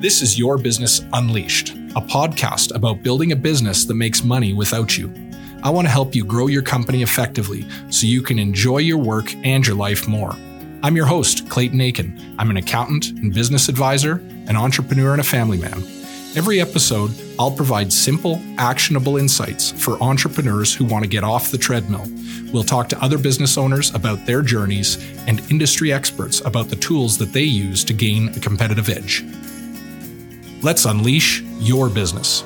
This is Your Business Unleashed, a podcast about building a business that makes money without you. I want to help you grow your company effectively so you can enjoy your work and your life more. I'm your host, Clayton Achen. I'm an accountant and business advisor, an entrepreneur, and a family man. Every episode, I'll provide simple, actionable insights for entrepreneurs who want to get off the treadmill. We'll talk to other business owners about their journeys and industry experts about the tools that they use to gain a competitive edge. Let's unleash your business.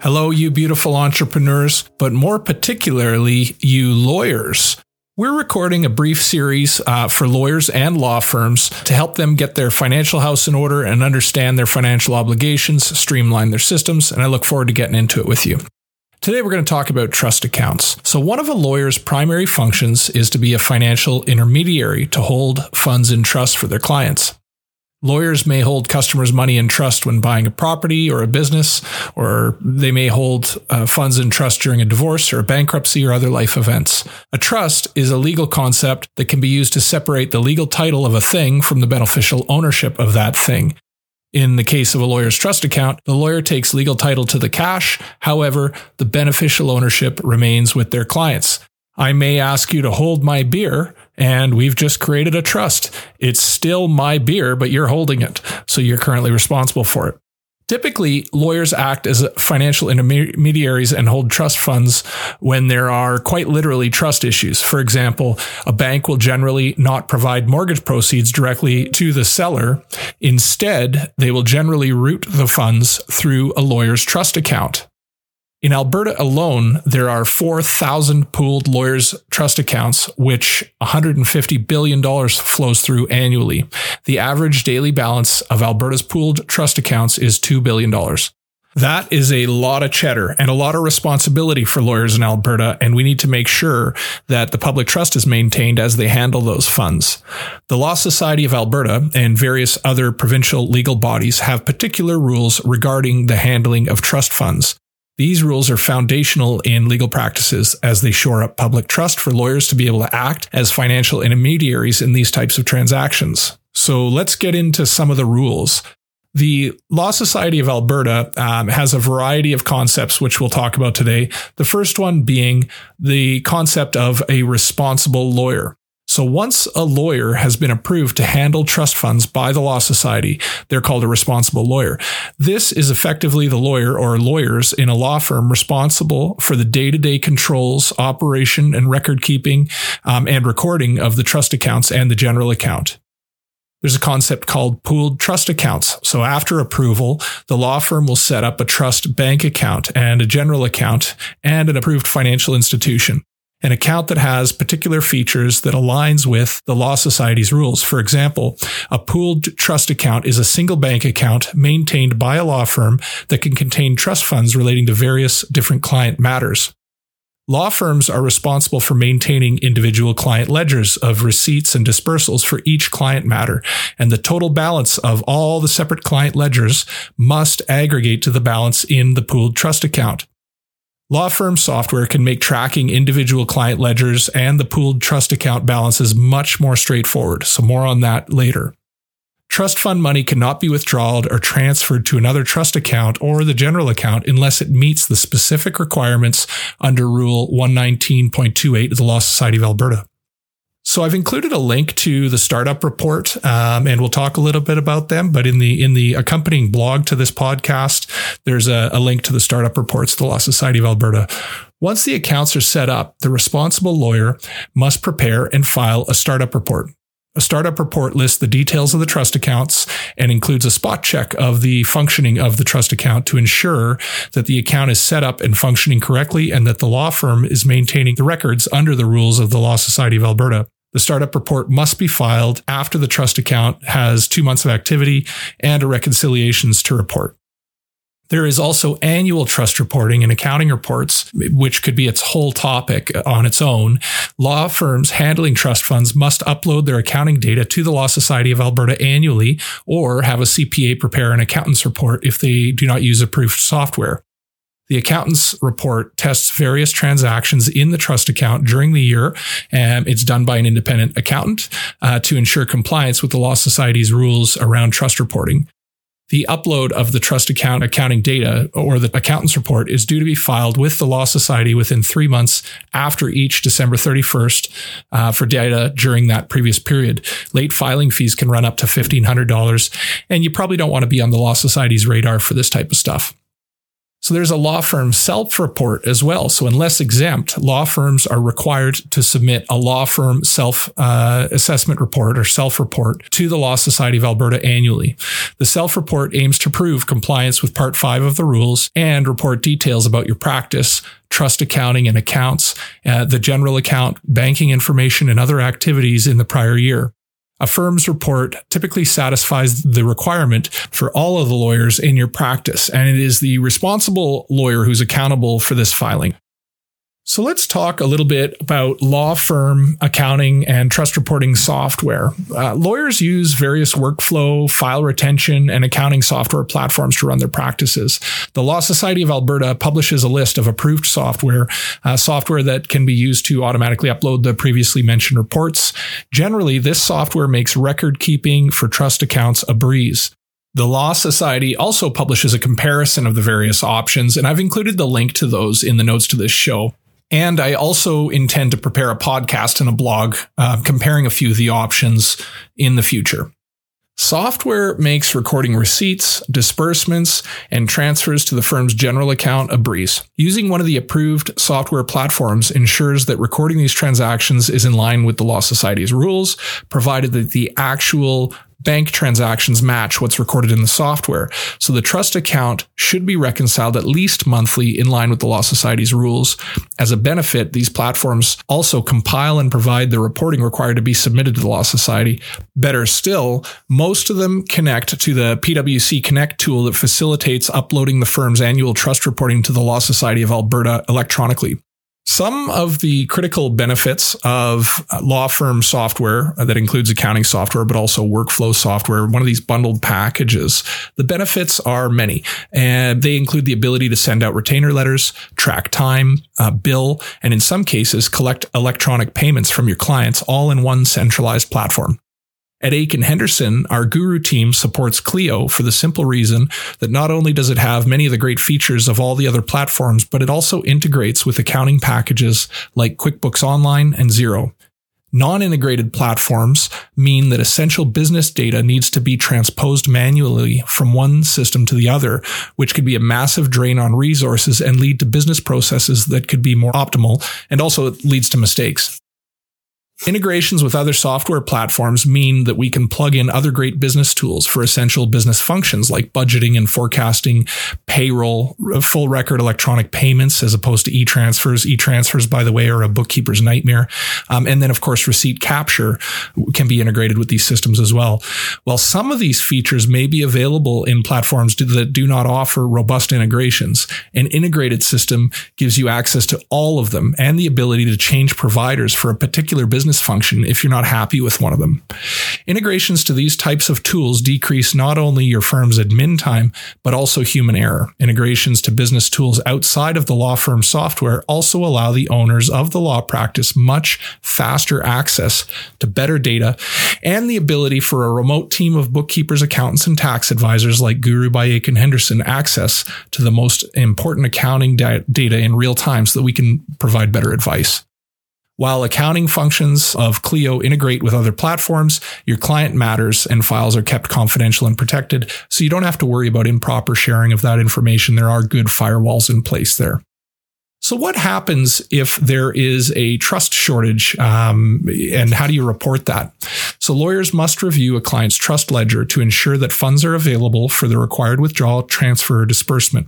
Hello, you beautiful entrepreneurs, but more particularly, you lawyers. We're recording a brief series uh, for lawyers and law firms to help them get their financial house in order and understand their financial obligations, streamline their systems, and I look forward to getting into it with you. Today, we're going to talk about trust accounts. So, one of a lawyer's primary functions is to be a financial intermediary to hold funds in trust for their clients. Lawyers may hold customers' money in trust when buying a property or a business, or they may hold uh, funds in trust during a divorce or a bankruptcy or other life events. A trust is a legal concept that can be used to separate the legal title of a thing from the beneficial ownership of that thing. In the case of a lawyer's trust account, the lawyer takes legal title to the cash. However, the beneficial ownership remains with their clients. I may ask you to hold my beer, and we've just created a trust. It's still my beer, but you're holding it. So you're currently responsible for it. Typically, lawyers act as financial intermediaries and hold trust funds when there are quite literally trust issues. For example, a bank will generally not provide mortgage proceeds directly to the seller. Instead, they will generally route the funds through a lawyer's trust account. In Alberta alone, there are 4,000 pooled lawyers' trust accounts, which $150 billion flows through annually. The average daily balance of Alberta's pooled trust accounts is $2 billion. That is a lot of cheddar and a lot of responsibility for lawyers in Alberta, and we need to make sure that the public trust is maintained as they handle those funds. The Law Society of Alberta and various other provincial legal bodies have particular rules regarding the handling of trust funds. These rules are foundational in legal practices as they shore up public trust for lawyers to be able to act as financial intermediaries in these types of transactions. So let's get into some of the rules. The Law Society of Alberta um, has a variety of concepts, which we'll talk about today. The first one being the concept of a responsible lawyer. So once a lawyer has been approved to handle trust funds by the Law Society, they're called a responsible lawyer. This is effectively the lawyer or lawyers in a law firm responsible for the day-to-day controls, operation and record keeping um, and recording of the trust accounts and the general account. There's a concept called pooled trust accounts. So after approval, the law firm will set up a trust bank account and a general account and an approved financial institution an account that has particular features that aligns with the Law Society's rules. For example, a pooled trust account is a single bank account maintained by a law firm that can contain trust funds relating to various different client matters. Law firms are responsible for maintaining individual client ledgers of receipts and dispersals for each client matter, and the total balance of all the separate client ledgers must aggregate to the balance in the pooled trust account. Law firm software can make tracking individual client ledgers and the pooled trust account balances much more straightforward. So more on that later. Trust fund money cannot be withdrawn or transferred to another trust account or the general account unless it meets the specific requirements under Rule 119.28 of the Law Society of Alberta. So I've included a link to the startup report, um, and we'll talk a little bit about them. But in the in the accompanying blog to this podcast, there's a, a link to the startup reports, the Law Society of Alberta. Once the accounts are set up, the responsible lawyer must prepare and file a startup report. A startup report lists the details of the trust accounts and includes a spot check of the functioning of the trust account to ensure that the account is set up and functioning correctly and that the law firm is maintaining the records under the rules of the Law Society of Alberta. The startup report must be filed after the trust account has two months of activity and a reconciliations to report. There is also annual trust reporting and accounting reports, which could be its whole topic on its own. Law firms handling trust funds must upload their accounting data to the Law Society of Alberta annually or have a CPA prepare an accountant's report if they do not use approved software. The accountant's report tests various transactions in the trust account during the year, and it's done by an independent accountant uh, to ensure compliance with the Law Society's rules around trust reporting. The upload of the trust account accounting data or the accountant's report is due to be filed with the Law Society within three months after each December 31st uh, for data during that previous period. Late filing fees can run up to $1,500, and you probably don't want to be on the Law Society's radar for this type of stuff. So there's a law firm self report as well. So unless exempt, law firms are required to submit a law firm self uh, assessment report or self report to the Law Society of Alberta annually. The self report aims to prove compliance with Part 5 of the rules and report details about your practice, trust accounting and accounts, uh, the general account, banking information, and other activities in the prior year. A firm's report typically satisfies the requirement for all of the lawyers in your practice, and it is the responsible lawyer who's accountable for this filing. So let's talk a little bit about law firm accounting and trust reporting software. Uh, lawyers use various workflow, file retention, and accounting software platforms to run their practices. The Law Society of Alberta publishes a list of approved software, uh, software that can be used to automatically upload the previously mentioned reports. Generally, this software makes record keeping for trust accounts a breeze. The Law Society also publishes a comparison of the various options, and I've included the link to those in the notes to this show. And I also intend to prepare a podcast and a blog uh, comparing a few of the options in the future. Software makes recording receipts, disbursements, and transfers to the firm's general account a breeze. Using one of the approved software platforms ensures that recording these transactions is in line with the Law Society's rules, provided that the actual bank transactions match what's recorded in the software. So the trust account should be reconciled at least monthly in line with the Law Society's rules. As a benefit, these platforms also compile and provide the reporting required to be submitted to the Law Society. Better still, most of them connect to the PwC Connect tool that facilitates uploading the firm's annual trust reporting to the Law Society of Alberta electronically. Some of the critical benefits of law firm software that includes accounting software, but also workflow software, one of these bundled packages, the benefits are many. And they include the ability to send out retainer letters, track time, uh, bill, and in some cases, collect electronic payments from your clients all in one centralized platform. At Achen Henderson, our Guru team supports Clio for the simple reason that not only does it have many of the great features of all the other platforms, but it also integrates with accounting packages like QuickBooks Online and Xero. Non-integrated platforms mean that essential business data needs to be transposed manually from one system to the other, which could be a massive drain on resources and lead to business processes that could be more optimal and also it leads to mistakes. Integrations with other software platforms mean that we can plug in other great business tools for essential business functions like budgeting and forecasting, payroll, full record electronic payments as opposed to e-transfers. E-transfers, by the way, are a bookkeeper's nightmare. Um, and then, of course, receipt capture can be integrated with these systems as well. While some of these features may be available in platforms that do not offer robust integrations, an integrated system gives you access to all of them and the ability to change providers for a particular business business function if you're not happy with one of them. Integrations to these types of tools decrease not only your firm's admin time, but also human error. Integrations to business tools outside of the law firm software also allow the owners of the law practice much faster access to better data and the ability for a remote team of bookkeepers, accountants, and tax advisors like Guru by Achen Henderson access to the most important accounting data in real time so that we can provide better advice. While accounting functions of Clio integrate with other platforms, your client matters and files are kept confidential and protected, so you don't have to worry about improper sharing of that information. There are good firewalls in place there. So, what happens if there is a trust shortage, um, and how do you report that? So, lawyers must review a client's trust ledger to ensure that funds are available for the required withdrawal, transfer, or disbursement.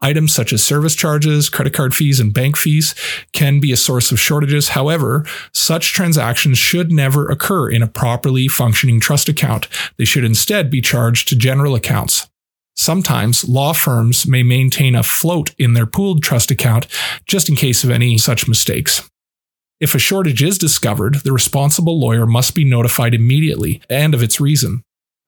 Items such as service charges, credit card fees, and bank fees can be a source of shortages. However, such transactions should never occur in a properly functioning trust account. They should instead be charged to general accounts. Sometimes law firms may maintain a float in their pooled trust account just in case of any such mistakes. If a shortage is discovered, the responsible lawyer must be notified immediately and of its reason.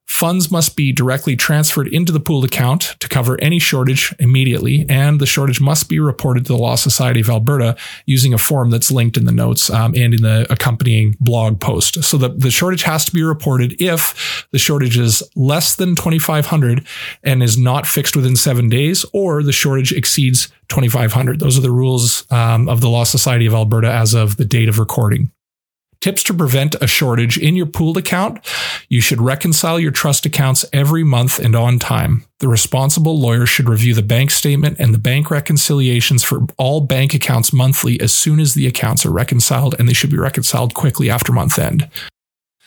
Funds must be directly transferred into the pooled account to cover any shortage immediately, and the shortage must be reported to the Law Society of Alberta using a form that's linked in the notes um, and in the accompanying blog post. So the, the shortage has to be reported if the shortage is less than 2,500 and is not fixed within seven days, or the shortage exceeds 2,500. Those are the rules um, of the Law Society of Alberta as of the date of recording. Tips to prevent a shortage in your pooled account. You should reconcile your trust accounts every month and on time. The responsible lawyer should review the bank statement and the bank reconciliations for all bank accounts monthly as soon as the accounts are reconciled, and they should be reconciled quickly after month end.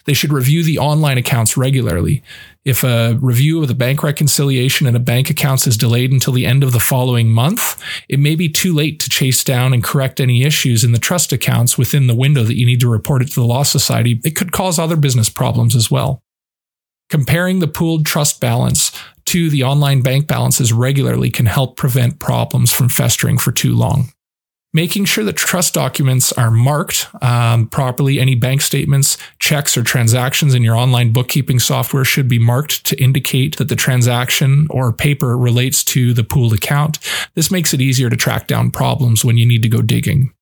They should review the online accounts regularly. If a review of the bank reconciliation and a bank accounts is delayed until the end of the following month, it may be too late to chase down and correct any issues in the trust accounts within the window that you need to report it to the Law Society. It could cause other business problems as well. Comparing the pooled trust balance to the online bank balances regularly can help prevent problems from festering for too long making sure that trust documents are marked um, properly. Any bank statements, checks, or transactions in your online bookkeeping software should be marked to indicate that the transaction or paper relates to the pooled account. This makes it easier to track down problems when you need to go digging.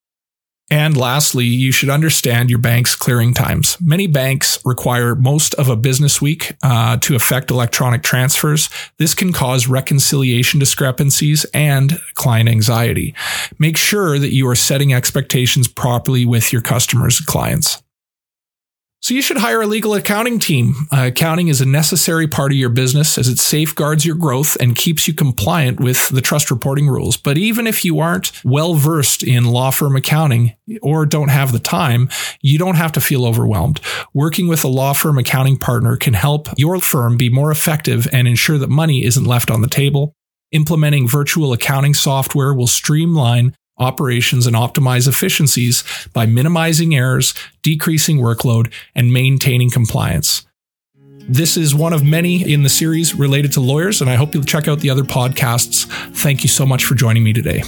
And lastly, you should understand your bank's clearing times. Many banks require most of a business week uh, to effect electronic transfers. This can cause reconciliation discrepancies and client anxiety. Make sure that you are setting expectations properly with your customers and clients. So you should hire a legal accounting team. Uh, accounting is a necessary part of your business as it safeguards your growth and keeps you compliant with the trust reporting rules. But even if you aren't well versed in law firm accounting or don't have the time, you don't have to feel overwhelmed. Working with a law firm accounting partner can help your firm be more effective and ensure that money isn't left on the table. Implementing virtual accounting software will streamline operations and optimize efficiencies by minimizing errors, decreasing workload, and maintaining compliance. This is one of many in the series related to lawyers, and I hope you'll check out the other podcasts. Thank you so much for joining me today.